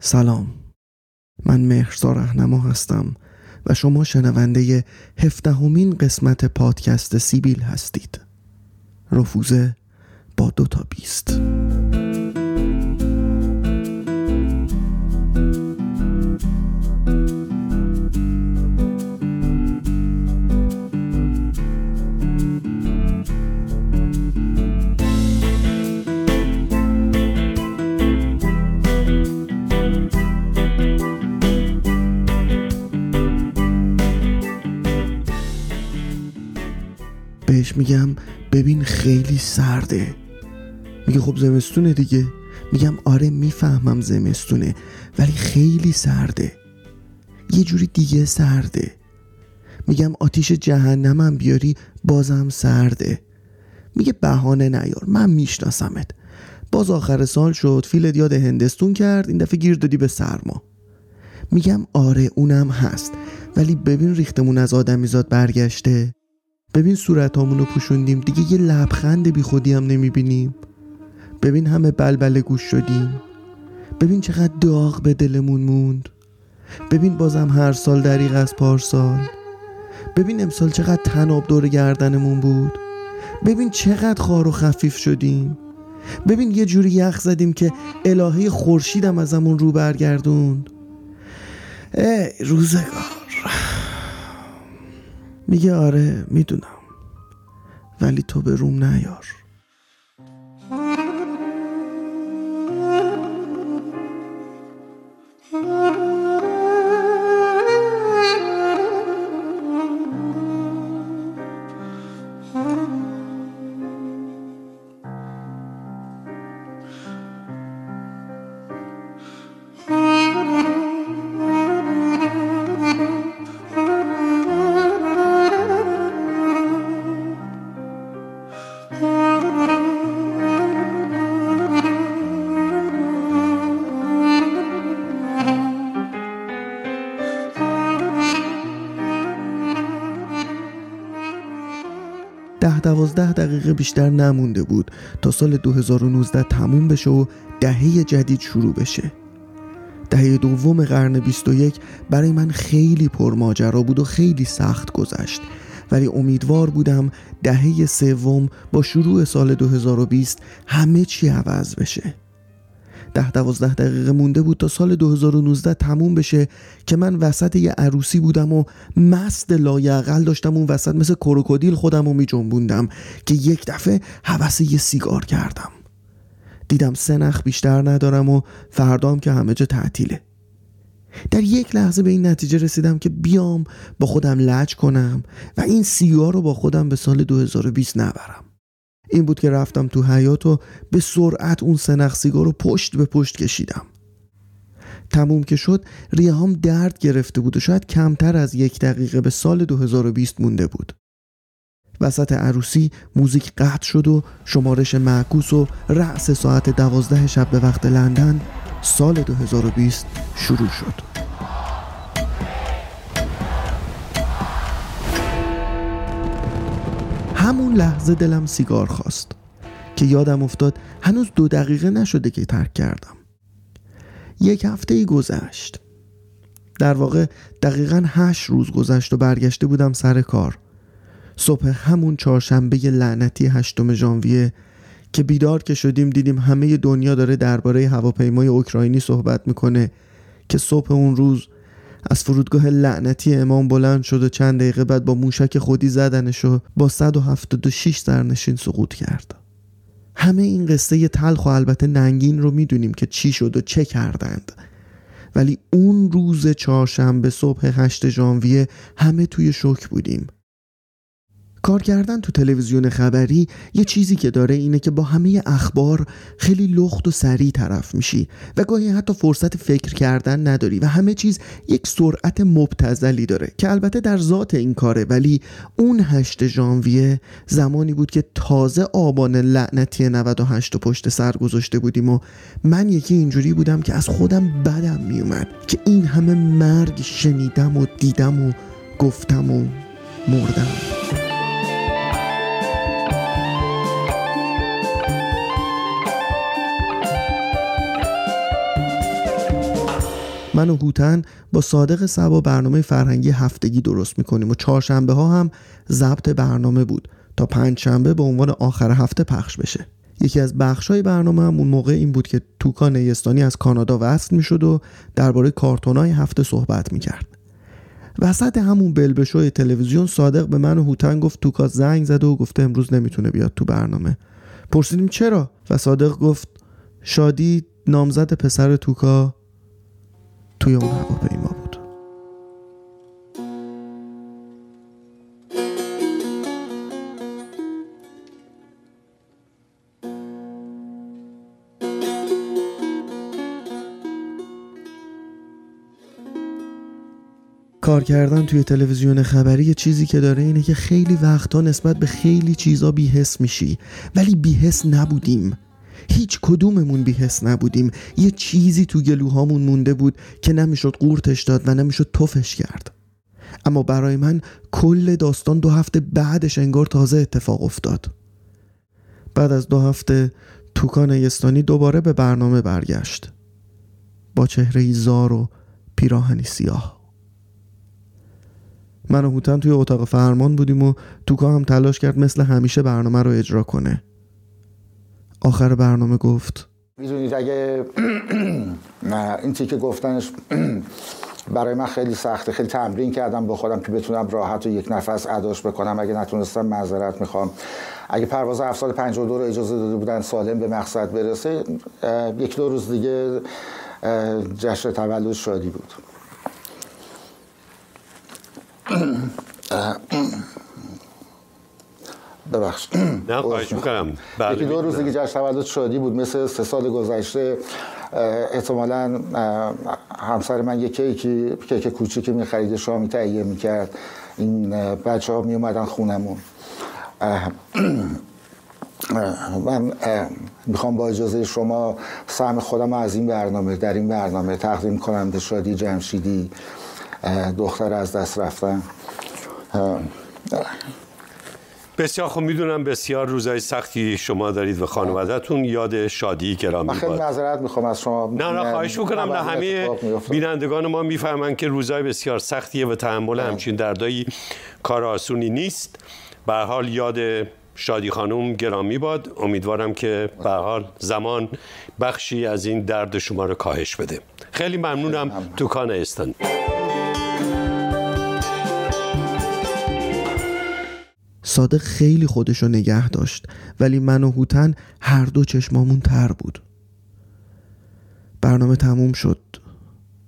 سلام. من مهرزا رهنما هستم و شما شنونده هفدهمین قسمت پادکست سیبیل هستید. رفوزه با دو تا بیست. میگم ببین خیلی سرده. میگه خب زمستونه دیگه. میگم آره می‌فهمم زمستونه ولی خیلی سرده. یه جوری دیگه سرده. میگم آتیش جهنمم بیاری بازم سرده. میگه بهانه نیار من میشناسمت. باز آخر سال شد فیلت یاد هندستون کرد این دفعه گیر دادی به سرما. میگم آره اونم هست ولی ببین ریختمون از آدمیزاد برگشته. ببین صورت رو پوشوندیم. دیگه یه لبخند بی خودی هم نمی‌بینیم. ببین همه بلبل گوش شدیم. ببین چقدر داغ به دلمون موند. ببین بازم هر سال دریغ از پارسال. ببین امسال چقدر تناب دور گردنمون بود. ببین چقدر خار و خفیف شدیم. ببین یه جوری یخ زدیم که الهه خورشیدم ازمون رو برگردوند. ای روزگار. میگه آره می‌دونم. ولی تو به روم نیار. ده دوازده دقیقه بیشتر نمونده بود تا سال 2019 تموم بشه و دهه جدید شروع بشه. دهه دوم قرن 21 برای من خیلی پرماجرا بود و خیلی سخت گذشت. ولی امیدوار بودم دهه سوم با شروع سال 2020 همه چی عوض بشه. ده دوازده دقیقه مونده بود تا سال 2019 تموم بشه که من وسط یه عروسی بودم و مست لایقل داشتم اون وسط مثل کروکودیل خودم رو می جنبوندم که یک دفعه حوث یه سیگار کردم. دیدم سه نخ بیشتر ندارم و فردام که همه جا تعطیله. در یک لحظه به این نتیجه رسیدم که بیام با خودم لج کنم و این سیگار رو با خودم به سال 2020 نبرم. این بود که رفتم تو حیات و به سرعت اون سنخ سیگار رو پشت به پشت کشیدم. تموم که شد ریهام درد گرفته بود و شاید کمتر از یک دقیقه به سال 2020 مونده بود. وسط عروسی موزیک قطع شد و شمارش معکوس و رأس ساعت دوازده شب به وقت لندن سال 2020 شروع شد. همون لحظه دلم سیگار خواست که یادم افتاد هنوز دو دقیقه نشده که ترک کردم. یک هفته ای گذشت. در واقع دقیقا هشت روز گذشت و برگشته بودم سر کار. صبح همون چهارشنبه لعنتی هشتم ژانویه که بیدار که شدیم دیدیم همه دنیا داره درباره هواپیمای اوکراینی صحبت می‌کنه که صبح اون روز از فرودگاه لعنتی امام بلند شد و چند دقیقه بعد با موشک خودی زدنش و با 176 سرنشین سقوط کرد. همه این قصه تلخ و البته ننگین رو می‌دونیم که چی شد و چه کردند. ولی اون روز چهارشنبه صبح 8 ژانویه همه توی شوک بودیم. کار کردن تو تلویزیون خبری؟ یه چیزی که داره اینه که با همه اخبار خیلی لخت و سریع طرف میشی و گاهی حتی فرصت فکر کردن نداری و همه چیز یک سرعت مبتزلی داره که البته در ذات این کاره. ولی اون هشت ژانویه زمانی بود که تازه آبان لعنتی 98 و پشت سر گذاشته بودیم و من یکی اینجوری بودم که از خودم بدم میومد که این همه مرگ شنیدم و دیدم و گفتم و مردم. من و هوتن با صادق سبا برنامه فرهنگی هفتگی درست می‌کنیم و چهارشنبه ها هم ضبط برنامه بود تا پنج شنبه به عنوان آخر هفته پخش بشه. یکی از های برنامه هم اون موقع این بود که توکا نیستانی از کانادا وصل می‌شد و درباره کارتونای هفته صحبت می‌کرد. وسط همون بلبشوی تلویزیون صادق به من و هوتن گفت توکا زنگ زده و گفته امروز نمی‌تونه بیاد تو برنامه. پرسیدیم چرا؟ و صادق گفت شادی نامزد پسر توکا توی اون هواپیما بود. کار کردن توی تلویزیون خبری چیزی که داره اینه که خیلی وقتا نسبت به خیلی چیزا بیحس میشی. ولی بیحس نبودیم. هیچ کدوممون بیحس نبودیم. یه چیزی تو گلوهامون مونده بود که نمی‌شد قورتش داد و نمی‌شد توفش کرد. اما برای من کل داستان دو هفته بعدش انگار تازه اتفاق افتاد. بعد از دو هفته توکان یستانی دوباره به برنامه برگشت. با چهره زار و پیراهنی سیاه. من و هوتن توی اتاق فرمان بودیم و توکا هم تلاش کرد مثل همیشه برنامه رو اجرا کنه. آخر برنامه گفت. می‌دونید اگه این که گفتنش برای من خیلی سخته خیلی تمرین کردم با خودم که بتونم راحت و یک نفس اداش بکنم. اگه نتونستم معذرت می‌خوام. اگه پرواز 752 رو اجازه داده بودن سالم به مقصد برسه یک دو روز دیگه جشن تولد شادی بود. ببخش نه خواهش می‌کنم. یکی دو روز دیگه جشن تولد شادی بود مثل سه سال گذشته. احتمالا همسر من یک کیکی کیک کوچیکی می‌خرید شامی تهیه می‌کرد. این بچه ها میومدن خونمون. من می‌خوام با اجازه شما سهم خودم از این برنامه در این برنامه تقدیم کنم به شادی جمشیدی. دختر از دست رفتن. بسیار خوب می‌دونم بسیار روزای سختی شما دارید و خانوادهتون. یاد شادی گرامی من خیلی معذرت می‌خوام از شما. نه نه خواهش می‌کنم. نه همه بینندگان ما می‌فهمن که روزای بسیار سختیه و تحمل همچین دردایی کار آسونی نیست. به حال یاد شادی خانم گرامی باد. امیدوارم که به حال زمان بخشی از این درد شما رو کاهش بده. خیلی ممنونم. توکان استان صادق خیلی خودشو نگه داشت ولی من و هوتن هر دو چشمامون تر بود. برنامه تموم شد.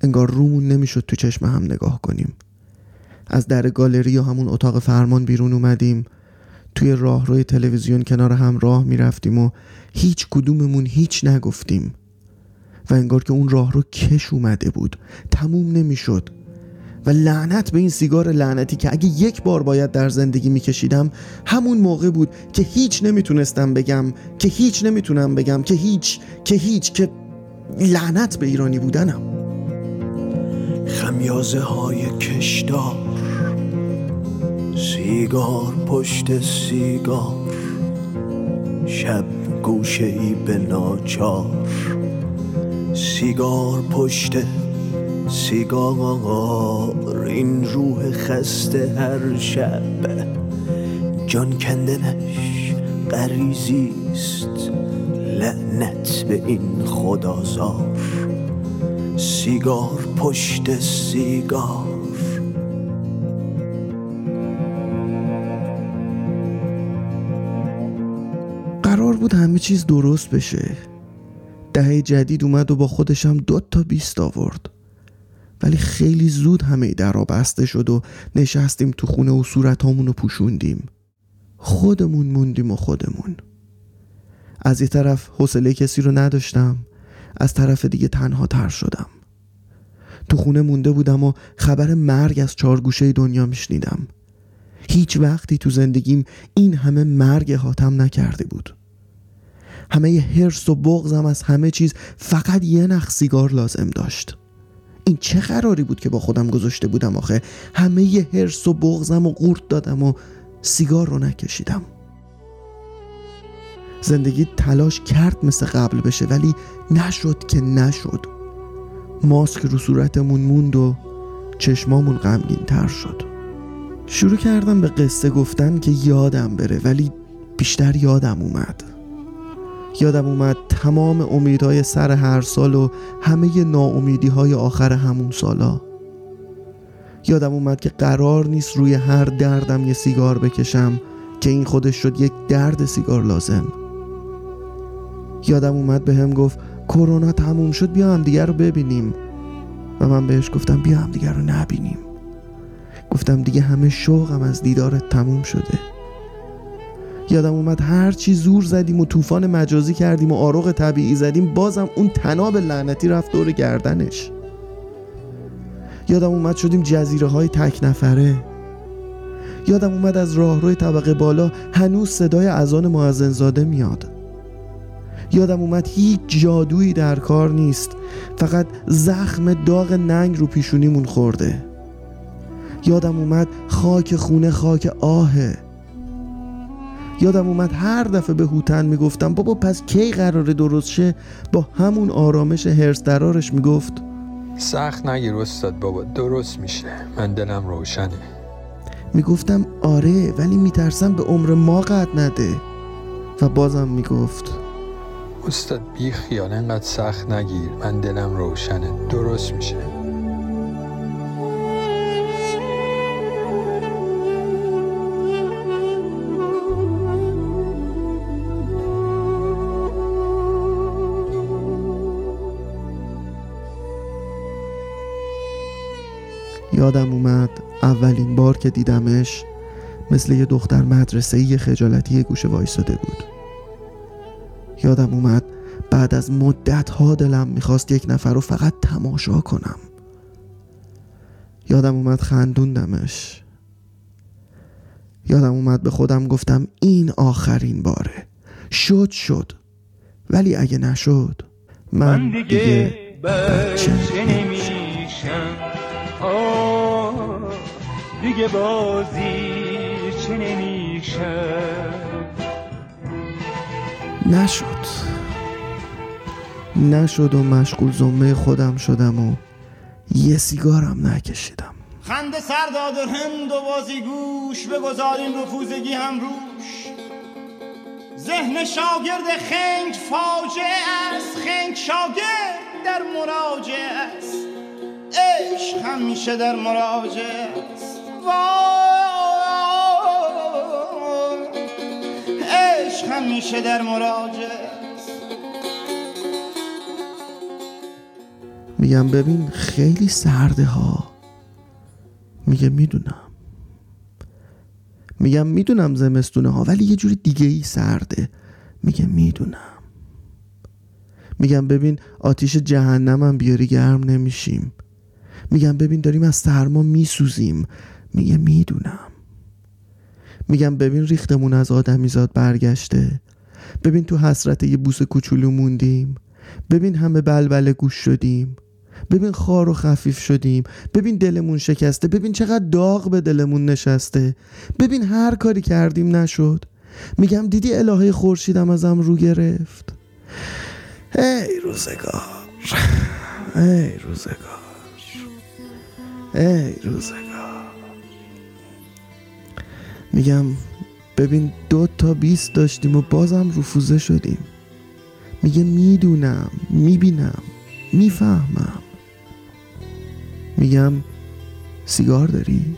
انگار رومون نمی‌شد تو چشم هم نگاه کنیم. از در گالری و همون اتاق فرمان بیرون اومدیم. توی راهروی تلویزیون کنار هم راه می‌رفتیم و هیچ کدوممون هیچ نگفتیم. و انگار که اون راه رو کش اومده بود. تموم نمی‌شد. و لعنت به این سیگار لعنتی که اگه یک بار باید در زندگی میکشیدم همون موقع بود که هیچ نمی‌تونستم بگم که هیچ نمی‌تونم بگم که هیچ که هیچ که لعنت به ایرانی بودنم. خمیازه های کشدار سیگار پشت سیگار شب گوشه ای به ناچار سیگار پشت سیگار این روح خسته هر شب. جان کندنش قریزیست لعنت به این خدازار. سیگار پشت سیگار. قرار بود همه چیز درست بشه. دهه جدید اومد و با خودشم دو تا بیست آورد. ولی خیلی زود همه درا بسته شد و نشستیم تو خونه و صورتامون رو پوشوندیم. خودمون موندیم و خودمون. از یه طرف حوصله کسی رو نداشتم از طرف دیگه تنها تر شدم. تو خونه مونده بودم و خبر مرگ از چهار گوشه دنیا میشنیدم. هیچ وقتی تو زندگیم این همه مرگ حاتم نکرده بود. همه هرس و بغزم از همه چیز فقط یه نخ سیگار لازم داشت. این چه قراری بود که با خودم گذاشته بودم آخه؟ همه یه هرس و بغزم و قورت دادم و سیگار رو نکشیدم. زندگی تلاش کرد مثل قبل بشه ولی نشد که نشد. ماسک رو صورتمون موند و چشمامون غمگین تر شد. شروع کردم به قصه گفتن که یادم بره ولی بیشتر یادم اومد. یادم اومد تمام امیدهای سر هر سال و همه ناامیدی های آخر همون سالا. یادم اومد که قرار نیست روی هر دردم یه سیگار بکشم که این خودش شد یک درد سیگار لازم. یادم اومد به هم گفت کرونا تموم شد بیا هم دیگر رو ببینیم. و من بهش گفتم بیا هم دیگر رو نبینیم. گفتم دیگه همه شوقم از دیدارت تموم شده. یادم اومد هر چی زور زدیم و طوفان مجازی کردیم و آروغ طبیعی زدیم بازم اون تناب لعنتی رفت دور گردنش. یادم اومد شدیم جزیره های تک نفره. یادم اومد از راهروی طبقه بالا هنوز صدای اذان معزنزاده میاد. یادم اومد هیچ جادویی در کار نیست فقط زخم داغ ننگ رو پیشونیمون خورده. یادم اومد خاک خونه خاک آهه. یادم اومد هر دفعه به هوتن می‌گفتم بابا پس کی قراره درست شه؟ با همون آرامش هرس درارش می‌گفت. سخت نگیر استاد بابا درست میشه. من دلم روشنه. می‌گفتم آره ولی میترسم به عمر ما قد نده. و بازم می‌گفت. استاد بی خیال انقدر سخت نگیر. من دلم روشنه. درست میشه. یادم اومد اولین بار که دیدمش مثل یه دختر مدرسه یه خجالتی گوشه وایساده بود. یادم اومد بعد از مدت ها دلم می‌خواست یک نفر رو فقط تماشا کنم. یادم اومد خندوندمش. یادم اومد به خودم گفتم این آخرین باره. شد شد. ولی اگه نشد من, من دیگه, دیگه بچه نمیشم. دیگه بازی چه نمیشه. نشد. نشد و مشغول زمه خودم شدم و یه سیگارم نکشیدم. خنده سرداد و هند و بازی گوش بگذاریم رفوزگی هم روش. ذهن شاگرد خنگ فاجعه است خنگ شاگرد در مراجعه است. همیشه در مراجعه عشق همیشه در مراجعه میگم ببین خیلی سرده ها. میگه می‌دونم. میگم می‌دونم زمستونه ها ولی یه جوری دیگه ای سرده. میگه می‌دونم. میگم ببین آتیش جهنمم بیاری گرم نمیشیم. میگم ببین داریم از سرما میسوزیم. میگه می‌دونم. میگم ببین ریختمون از آدمیزاد برگشته. ببین تو حسرت یه بوس کوچولو موندیم. ببین همه بلبل گوش شدیم. ببین خار و خفیف شدیم. ببین دلمون شکسته. ببین چقدر داغ به دلمون نشسته. ببین هر کاری کردیم نشد. میگم دیدی الهه خورشیدم ازم رو گرفت؟ ای روزگار. ای روزگار. ای روزگار. میگم ببین دو تا بیست داشتیم و بازم رفوزه شدیم. میگه می‌دونم می‌بینم می‌فهمم. میگم سیگار داری؟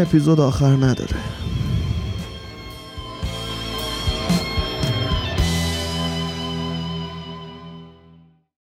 اپیزود آخر نداره.